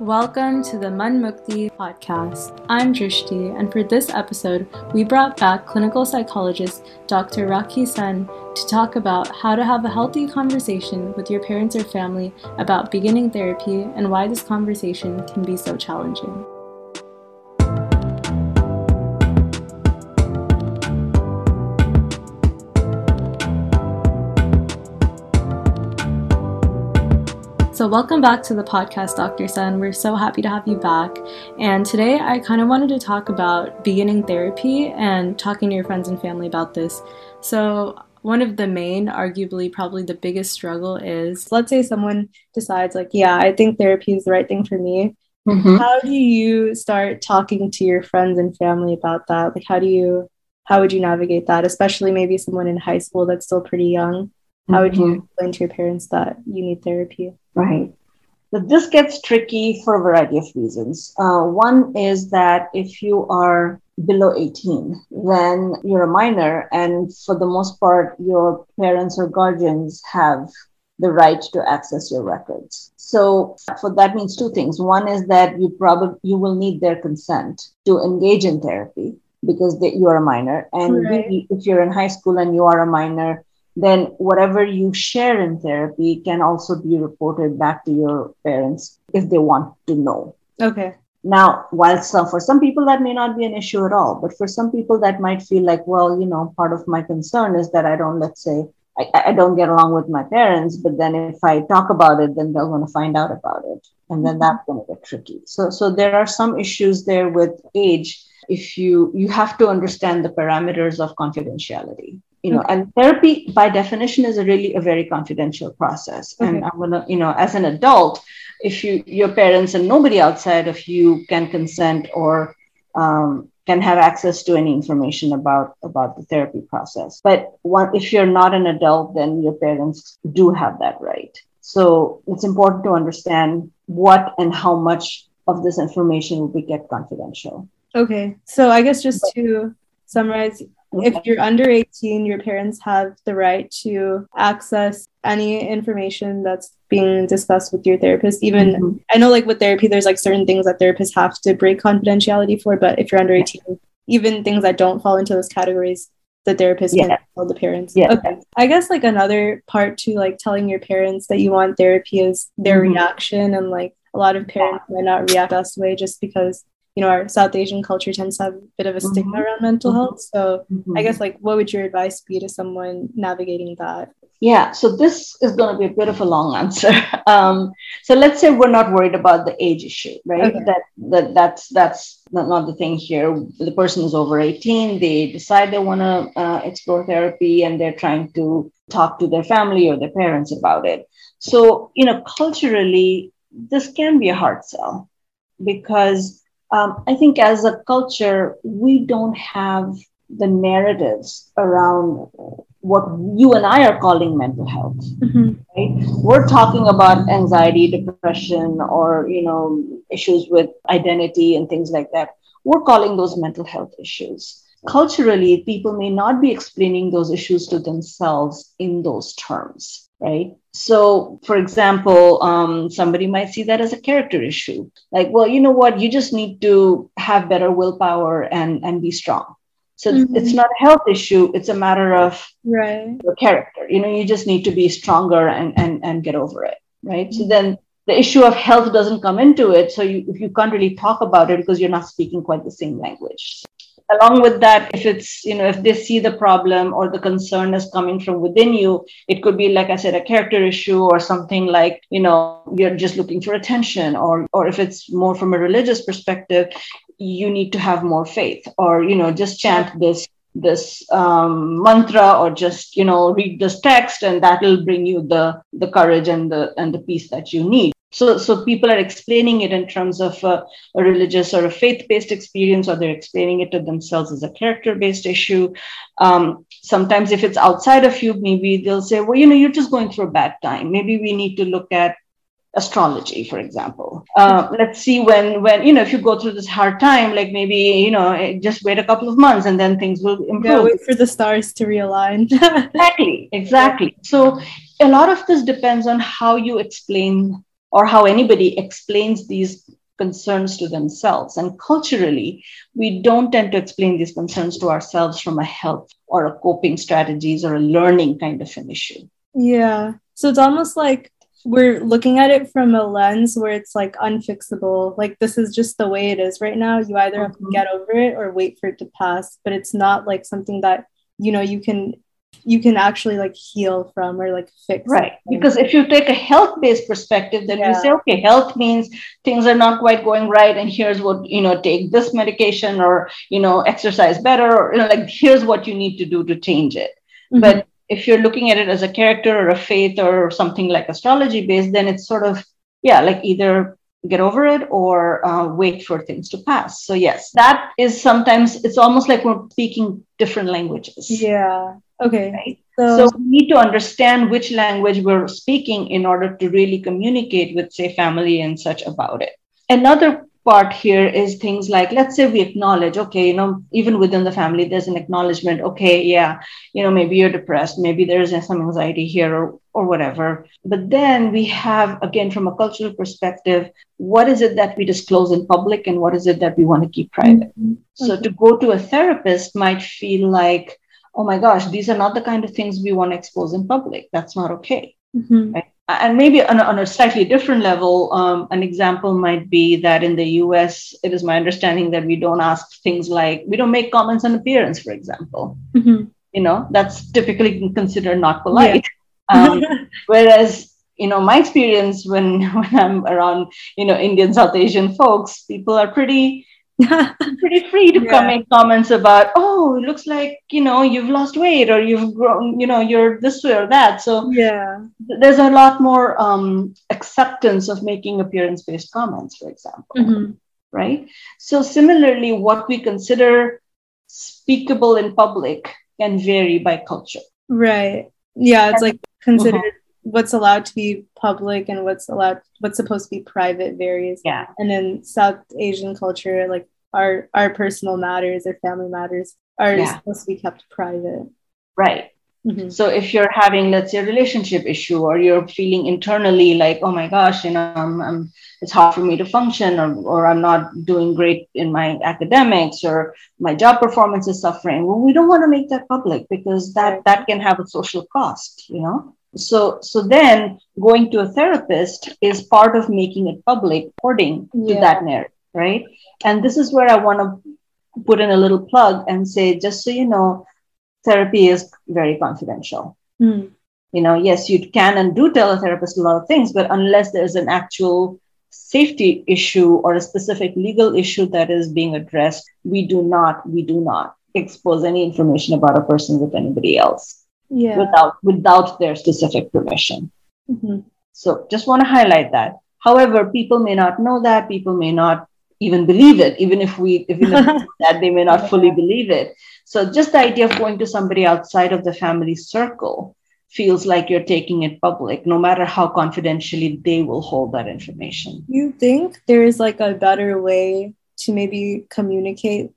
Welcome to the Manmukti podcast. I'm Drishti, and for this episode, we brought back clinical psychologist Dr. Rakhi Sen to talk about how to have a healthy conversation with your parents or family about beginning therapy and why this conversation can be so challenging. So, welcome back to the podcast, Dr. Sen. We're so happy to have you back. And today, I kind of wanted to talk about beginning therapy and talking to your friends and family about this. So, one of the main, arguably, probably the biggest struggle is let's say someone decides, like, yeah, I think therapy is the right thing for me. Mm-hmm. How do you start talking to your friends and family about that? Like, how do you, how would you navigate that, especially maybe someone in high school that's still pretty young? How would you mm-hmm. explain to your parents that you need therapy? Right. So this gets tricky for a variety of reasons. Uh, one is that if you are below 18, then you're a minor, and for the most part, your parents or guardians have the right to access your records. So for that means two things. One is that you probably you will need their consent to engage in therapy because they, you are a minor, and right. if you're in high school and you are a minor, then whatever you share in therapy can also be reported back to your parents if they want to know. Okay. Now, while some, for some people that may not be an issue at all, but for some people that might feel like, well, you know, part of my concern is that I don't, let's say, I, I don't get along with my parents, but then if I talk about it, then they're going to find out about it, and then mm-hmm. that's going to get tricky. So, so there are some issues there with age. If you you have to understand the parameters of confidentiality you know, okay. and therapy by definition is a really a very confidential process. Okay. And I'm gonna, you know, as an adult, if you your parents and nobody outside of you can consent or um, can have access to any information about about the therapy process. But one, if you're not an adult, then your parents do have that right. So it's important to understand what and how much of this information will be kept confidential. Okay, so I guess just to summarize, if you're under 18, your parents have the right to access any information that's being discussed with your therapist. Even mm-hmm. I know, like with therapy, there's like certain things that therapists have to break confidentiality for, but if you're under 18, even things that don't fall into those categories, the therapist yeah. can tell the parents. Yeah. Okay. I guess like another part to like telling your parents that you want therapy is their mm-hmm. reaction and like a lot of parents might not react best way just because you know our south asian culture tends to have a bit of a stigma mm-hmm. around mental mm-hmm. health so mm-hmm. i guess like what would your advice be to someone navigating that yeah so this is going to be a bit of a long answer um, so let's say we're not worried about the age issue right okay. that, that that's that's not, not the thing here the person is over 18 they decide they want to uh, explore therapy and they're trying to talk to their family or their parents about it so you know culturally this can be a hard sell because um, I think as a culture, we don't have the narratives around what you and I are calling mental health. Mm-hmm. Right? We're talking about anxiety, depression, or you know issues with identity and things like that. We're calling those mental health issues. Culturally, people may not be explaining those issues to themselves in those terms right? So, for example, um, somebody might see that as a character issue. Like, well, you know what? You just need to have better willpower and, and be strong. So mm-hmm. it's not a health issue. It's a matter of right. your character. You know, you just need to be stronger and, and, and get over it. Right. Mm-hmm. So then the issue of health doesn't come into it. So you, if you can't really talk about it because you're not speaking quite the same language along with that if it's you know if they see the problem or the concern is coming from within you it could be like i said a character issue or something like you know you're just looking for attention or or if it's more from a religious perspective you need to have more faith or you know just chant this this um, mantra or just you know read this text and that will bring you the the courage and the and the peace that you need so, so people are explaining it in terms of a, a religious or a faith-based experience, or they're explaining it to themselves as a character-based issue. Um, sometimes, if it's outside of you, maybe they'll say, "Well, you know, you're just going through a bad time. Maybe we need to look at astrology for example uh, let's see when when you know if you go through this hard time like maybe you know eh, just wait a couple of months and then things will improve yeah, wait for the stars to realign exactly exactly so a lot of this depends on how you explain or how anybody explains these concerns to themselves. And culturally, we don't tend to explain these concerns to ourselves from a health or a coping strategies or a learning kind of an issue. Yeah. So it's almost like we're looking at it from a lens where it's like unfixable. Like this is just the way it is right now. You either have to mm-hmm. get over it or wait for it to pass. But it's not like something that you know you can you can actually like heal from or like fix right because if you take a health based perspective then yeah. you say okay health means things are not quite going right and here's what you know take this medication or you know exercise better or you know like here's what you need to do to change it. Mm-hmm. but if you're looking at it as a character or a faith or something like astrology based then it's sort of yeah like either get over it or uh, wait for things to pass. So yes that is sometimes it's almost like we're speaking different languages. Yeah okay. Right? so, so we need to understand which language we're speaking in order to really communicate with say family and such about it. Another part here is things like let's say we acknowledge okay you know even within the family there's an acknowledgement okay yeah you know maybe you're depressed maybe there's some anxiety here or or whatever. But then we have again from a cultural perspective what is it that we disclose in public and what is it that we want to keep private? Mm-hmm. so to go to a therapist might feel like oh my gosh these are not the kind of things we want to expose in public that's not okay mm-hmm. right? and maybe on a, on a slightly different level, um, an example might be that in the US, it is my understanding that we don't ask things like, we don't make comments on appearance, for example. Mm-hmm. You know, that's typically considered not polite. Yeah. um, whereas, you know, my experience when, when I'm around, you know, Indian, South Asian folks, people are pretty pretty free to yeah. come make comments about oh it looks like you know you've lost weight or you've grown you know you're this way or that. So yeah. there's a lot more um, acceptance of making appearance based comments for example. Mm-hmm. right? So similarly what we consider speakable in public can vary by culture. Right. Yeah it's like considered uh-huh what's allowed to be public and what's allowed what's supposed to be private varies. Yeah. And in south asian culture like our our personal matters or family matters are yeah. supposed to be kept private. Right. Mm-hmm. so if you're having let's say a relationship issue or you're feeling internally like oh my gosh you know I'm, I'm, it's hard for me to function or, or i'm not doing great in my academics or my job performance is suffering well we don't want to make that public because that that can have a social cost you know so so then going to a therapist is part of making it public according yeah. to that narrative right and this is where i want to put in a little plug and say just so you know therapy is very confidential mm. you know yes you can and do tell a therapist a lot of things but unless there's an actual safety issue or a specific legal issue that is being addressed we do not we do not expose any information about a person with anybody else yeah. without without their specific permission. Mm-hmm. So just want to highlight that. However, people may not know that. People may not even believe it, even if we even if we do that they may not fully believe it. So just the idea of going to somebody outside of the family circle feels like you're taking it public, no matter how confidentially they will hold that information. You think there is like a better way to maybe communicate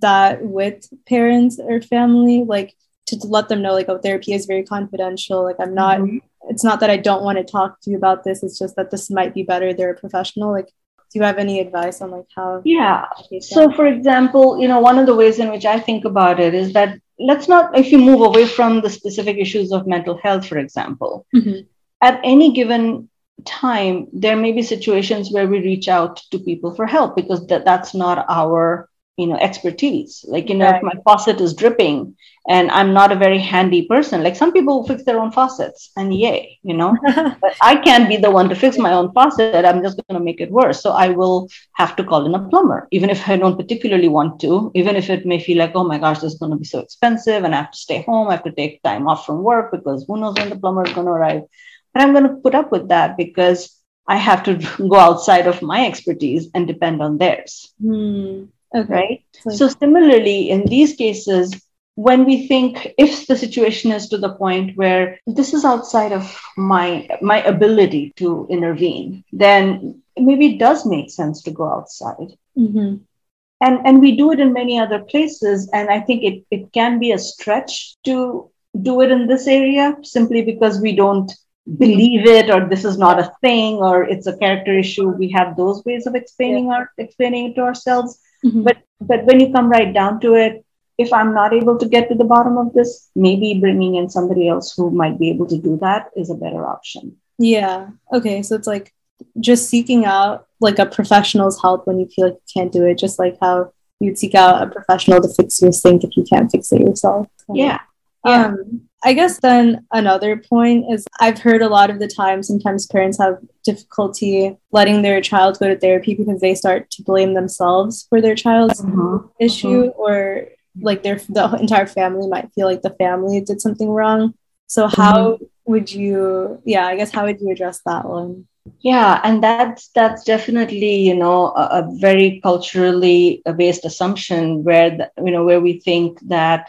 that with parents or family? Like to, let them know like oh therapy is very confidential. Like i'm not mm-hmm. it's not that i don't want to talk to you about this. It's just that this might be better. They're a professional. Like do you have any advice on like how yeah. so for example you know one of the ways in which i think about it is that let's not if you move away from the specific issues of mental health for example mm-hmm. at any given time there may be situations where we reach out to people for help because that, that's not our you know expertise. Like you know right. if my faucet is dripping and i'm not a very handy person like some people fix their own faucets and yay you know? But i can't be the one to fix my own faucet. I'm just going to make it worse. So i will have to call in a plumber even if i don't particularly want to even if it may feel like oh my gosh this is going to be so expensive and i have to stay home. I have to take time off from work because who knows when the plumber is going to arrive. But i'm going to put up with that because i have to go outside of my expertise and depend on theirs. Hmm. Okay. right so similarly in these cases when we think if the situation is to the point where this is outside of my my ability to intervene then maybe it does make sense to go outside mm-hmm. and and we do it in many other places and i think it, it can be a stretch to do it in this area simply because we don't believe it or this is not a thing or it's a character issue we have those ways of explaining yeah. our explaining it to ourselves mm-hmm. but but when you come right down to it if i'm not able to get to the bottom of this maybe bringing in somebody else who might be able to do that is a better option. Yeah. Okay. So it's like just seeking out like a professional's help when you feel like you can't do it just like how you'd seek out a professional to fix your sink if you can't fix it yourself. Yeah. Yeah. Um, I guess then another point is I've heard a lot of the time sometimes parents have difficulty letting their child go to therapy because they start to blame themselves for their child's mm-hmm. issue mm-hmm. or like their the entire family might feel like the family did something wrong. So how mm-hmm. would you yeah, I guess how would you address that one? Yeah, and that's that's definitely you know a, a very culturally based assumption where the, you know where we think that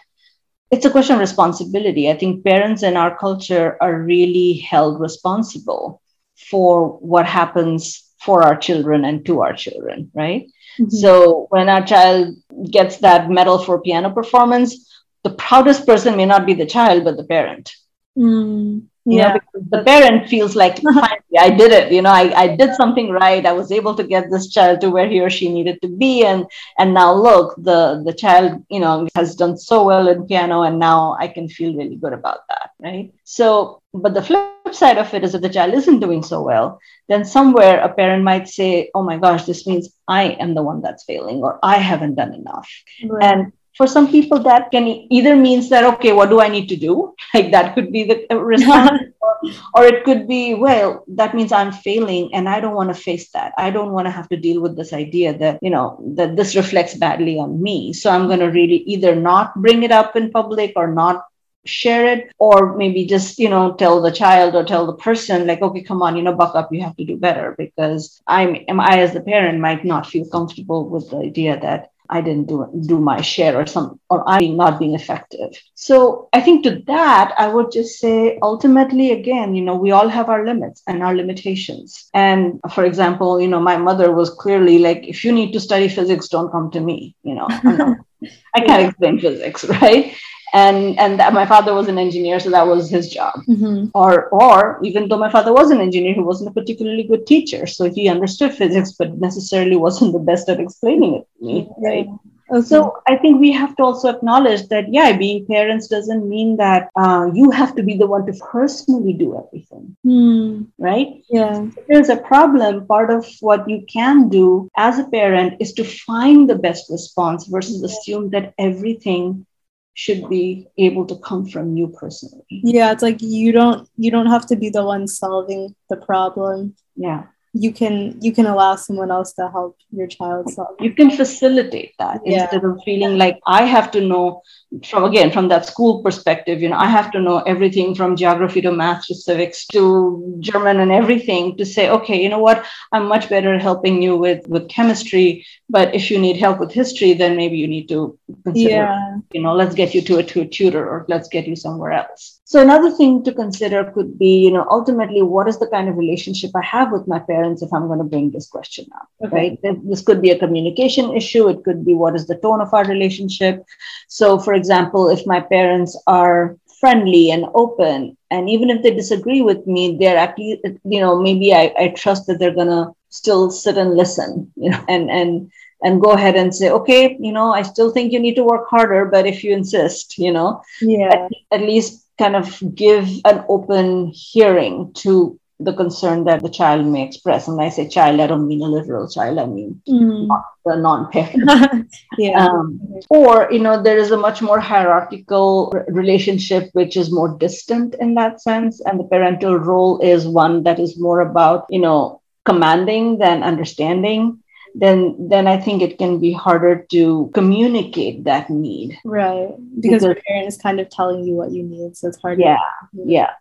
it's a question of responsibility. I think parents in our culture are really held responsible for what happens for our children and to our children, right? Mm-hmm. So when our child gets that medal for piano performance, the proudest person may not be the child, but the parent. Mm you yeah. know because the parent feels like finally i did it you know I, I did something right i was able to get this child to where he or she needed to be and and now look the the child you know has done so well in piano and now i can feel really good about that right so but the flip side of it is if the child isn't doing so well then somewhere a parent might say oh my gosh this means i am the one that's failing or i haven't done enough right. and for some people that can either means that okay what do i need to do? Like that could be the uh, response. Or, or, it could be well that means i'm failing and i don't want to face that. I don't want to have to deal with this idea that you know that this reflects badly on me. So i'm going to really either not bring it up in public or not share it or maybe just you know tell the child or tell the person like okay come on you know buck up you have to do better. Because i'm am i as the parent might not feel comfortable with the idea that I didn't do do my share or some or I'm not being effective. So I think to that I would just say ultimately again, you know, we all have our limits and our limitations. And for example, you know, my mother was clearly like, if you need to study physics, don't come to me. You know, I can't explain physics, right? And and that my father was an engineer so that was his job mm-hmm. or or even though my father was an engineer he wasn't a particularly good teacher so he understood physics but necessarily wasn't the best at explaining it to me right Okay. So I think we have to also acknowledge that, yeah, being parents doesn't mean that uh, you have to be the one to personally do everything, hmm. right? Yeah. If there's a problem. Part of what you can do as a parent is to find the best response versus assume that everything should be able to come from you personally. Yeah, it's like you don't you don't have to be the one solving the problem. Yeah you can you can allow someone else to help your child solve you can facilitate that yeah. instead of feeling like i have to know from again from that school perspective you know i have to know everything from geography to math to civics to german and everything to say okay you know what i'm much better at helping you with with chemistry but if you need help with history then maybe you need to consider yeah. you know let's get you to a, to a tutor or let's get you somewhere else so another thing to consider could be, you know, ultimately, what is the kind of relationship I have with my parents if I'm going to bring this question up, okay. right? This could be a communication issue. It could be what is the tone of our relationship. So, for example, if my parents are friendly and open, and even if they disagree with me, they're actually, you know, maybe I, I trust that they're going to still sit and listen, you know, and and and go ahead and say, okay, you know, I still think you need to work harder, but if you insist, you know, yeah, at, at least kind of give an open hearing to the concern that the child may express. And I say child, I don't mean a literal child, I mean mm. the non-parent. yeah. Um, or, you know, there is a much more hierarchical relationship, which is more distant in that sense. And the parental role is one that is more about, you know, commanding than understanding then then I think it can be harder to communicate that need. Right. Because, because your parent is kind of telling you what you need. So it's hard. Yeah. yeah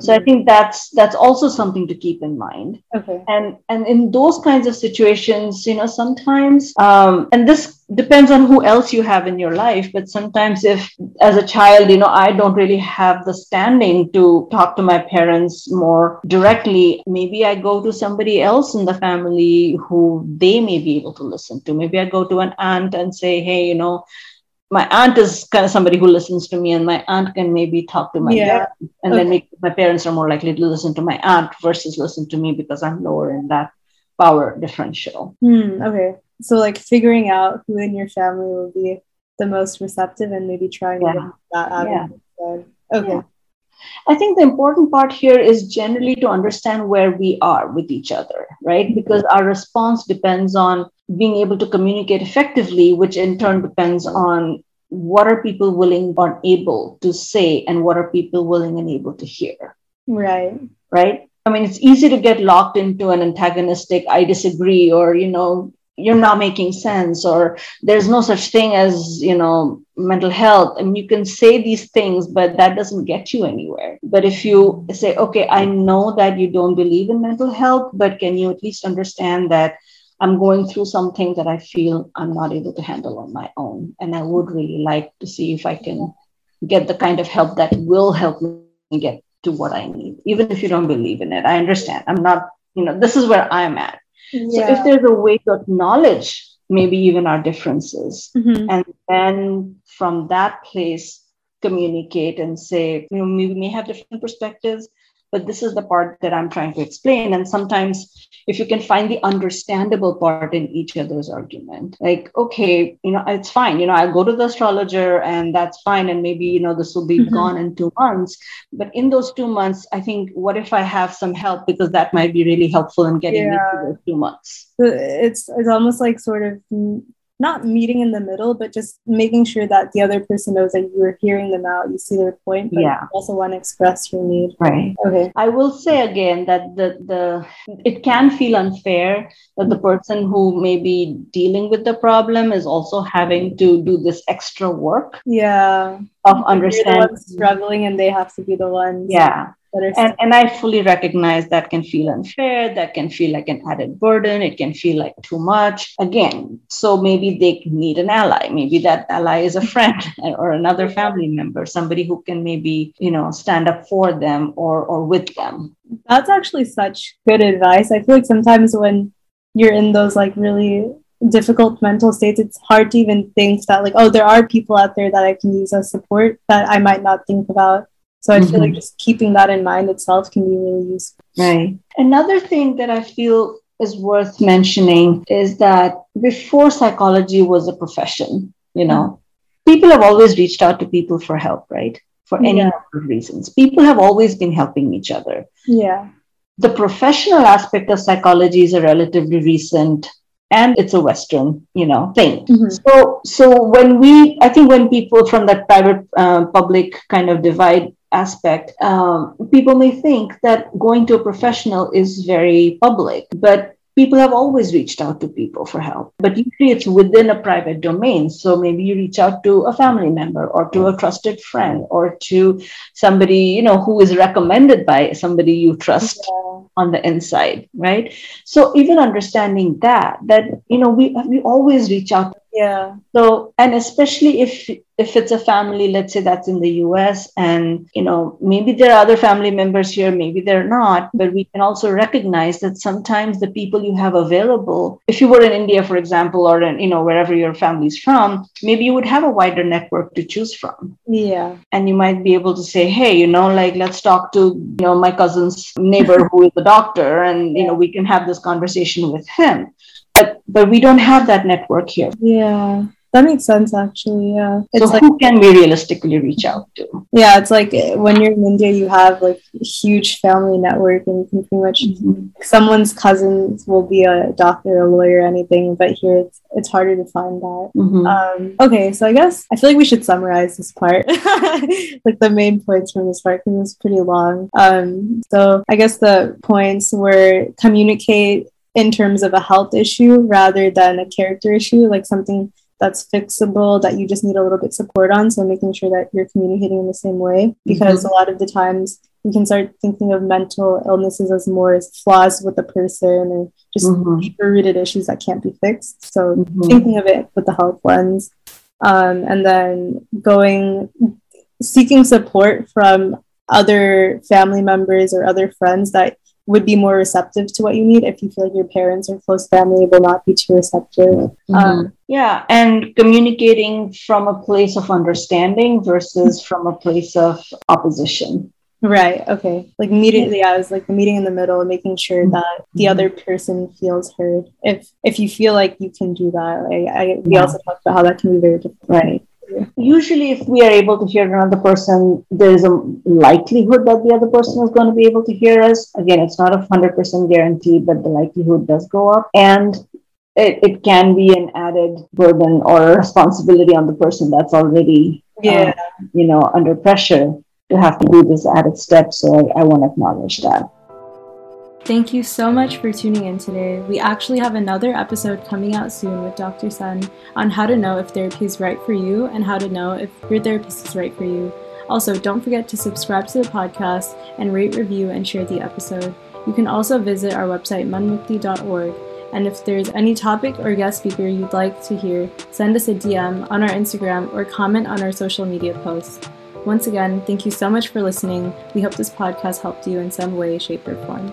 so i think that's that's also something to keep in mind okay and and in those kinds of situations you know sometimes um, and this depends on who else you have in your life but sometimes if as a child you know i don't really have the standing to talk to my parents more directly maybe i go to somebody else in the family who they may be able to listen to maybe i go to an aunt and say hey you know my aunt is kind of somebody who listens to me and my aunt can maybe talk to my Yeah. parents and Okay. then make, my parents are more likely to listen to my aunt versus listen to me because i'm lower in that power differential Hmm, okay. So like figuring out who in your family will be the most receptive and maybe trying Yeah. that out Yeah. Okay. Yeah. I think the important part here is generally to understand where we are with each other, right? Mm-hmm. Because our response depends on being able to communicate effectively, which in turn depends mm-hmm. on what are people willing or able to say and what are people willing and able to hear, Right. right? I mean, it's easy to get locked into an antagonistic, I disagree, or, you know, you're not making sense, or there's no such thing as, you know, mental health. And you can say these things, but that doesn't get you anywhere. But if you say, okay, I know that you don't believe in mental health, but can you at least understand that I'm going through something that I feel I'm not able to handle on my own? And I would really like to see if I can get the kind of help that will help me get to what I need, even if you don't believe in it. I understand. I'm not, you know, this is where I'm at. So if there's a way to acknowledge maybe even our differences, Mhm. and then from that place communicate and say, you know, we may have different perspectives, but this is the part that I'm trying to explain. And sometimes if you can find the understandable part in each other's argument, like, okay, you know, it's fine, you know, I'll go to the astrologer and that's fine. And maybe, you know, this will be Mhm. gone in two months. But in those two months, I think, what if I have some help? Because that might be really helpful in getting me Yeah. through those two months. It's it's almost like sort of not meeting in the middle, but just making sure that the other person knows that you're hearing them out, you see their point, but Yeah. you also want to express your need. Right. Okay. I will say again that the the it can feel unfair that the person who may be dealing with the problem is also having to do this extra work Yeah. of You're the understanding. struggling and they have to be the ones Yeah, that are and and I fully recognize that can feel unfair. That can feel like an added burden. It can feel like too much. Again, so maybe they need an ally. Maybe that ally is a friend or another family member, somebody who can maybe you know stand up for them or or with them. That's actually such good advice. I feel like sometimes when you're in those like really difficult mental states, it's hard to even think that like, oh, there are people out there that I can use as support that I might not think about. So I feel like Mhm. just keeping that in mind itself can be really useful. Right. Another thing that I feel is worth mentioning is that before psychology was a profession, you know, people have always reached out to people for help, right? For any Yeah. number of reasons. People have always been helping each other. Yeah. The professional aspect of psychology is a relatively recent and it's a western you know thing Mhm. so so when we i think when people from that private uh, public kind of divide aspect um, people may think that going to a professional is very public but people have always reached out to people for help. But usually it's within a private domain. So maybe you reach out to a family member or to a trusted friend or to somebody you know who is recommended by somebody you trust Yeah. on the inside right? So even understanding that that you know we we always reach out Yeah. so and especially if if it's a family let's say that's in the us and you know maybe there are other family members here maybe they're not but we can also recognize that sometimes the people you have available if you were in india for example or in you know wherever your family's from maybe you would have a wider network to choose from Yeah. and you might be able to say hey you know like let's talk to you know my cousin's neighbor who is a doctor and you know we can have this conversation with him but but we don't have that network here Yeah. That makes sense actually. Yeah. It's so like who can we realistically reach out to yeah, it's like uh, when you're in India you have like a huge family network and you can pretty much someone's cousins will be a doctor, a lawyer, anything, but here it's it's harder to find that. Mhm. Um, okay, so I guess I feel like we should summarize this part, like the main points from this part because it's pretty long. Um, so I guess the points were communicate in terms of a health issue rather than a character issue, like something that's fixable that you just need a little bit support on. So making sure that you're communicating in the same way because a lot of the times we can start thinking of mental illnesses as more as flaws with the person or just Mhm. deeper rooted issues that can't be fixed. So Mhm. thinking of it with the health lens um, and then going seeking support from other family members or other friends that would be more receptive to what you need. If you feel like your parents or close family will not be too receptive. Mm-hmm. Um, yeah, and communicating from a place of understanding versus from a place of opposition. Right. Okay. Like immediately, I was like the meeting in the middle, making sure mm-hmm. that the mm-hmm. other person feels heard. If if you feel like you can do that, like, I we yeah. also talked about how that can be very difficult. Right. Usually, if we are able to hear another person, there's a likelihood that the other person is going to be able to hear us. Again, it's not a hundred percent guarantee, but the likelihood does go up. And it, it can be an added burden or responsibility on the person that's already yeah. Uh, you know under pressure to have to do this added step. So I, I want to acknowledge that. Thank you so much for tuning in today. We actually have another episode coming out soon with Dr. Sen on how to know if therapy is right for you and how to know if your therapist is right for you. Also, don't forget to subscribe to the podcast and rate, review, and share the episode. You can also visit our website, manmukti.org. And if there's any topic or guest speaker you'd like to hear, send us a DM on our Instagram or comment on our social media posts. Once again, thank you so much for listening. We hope this podcast helped you in some way, shape, or form.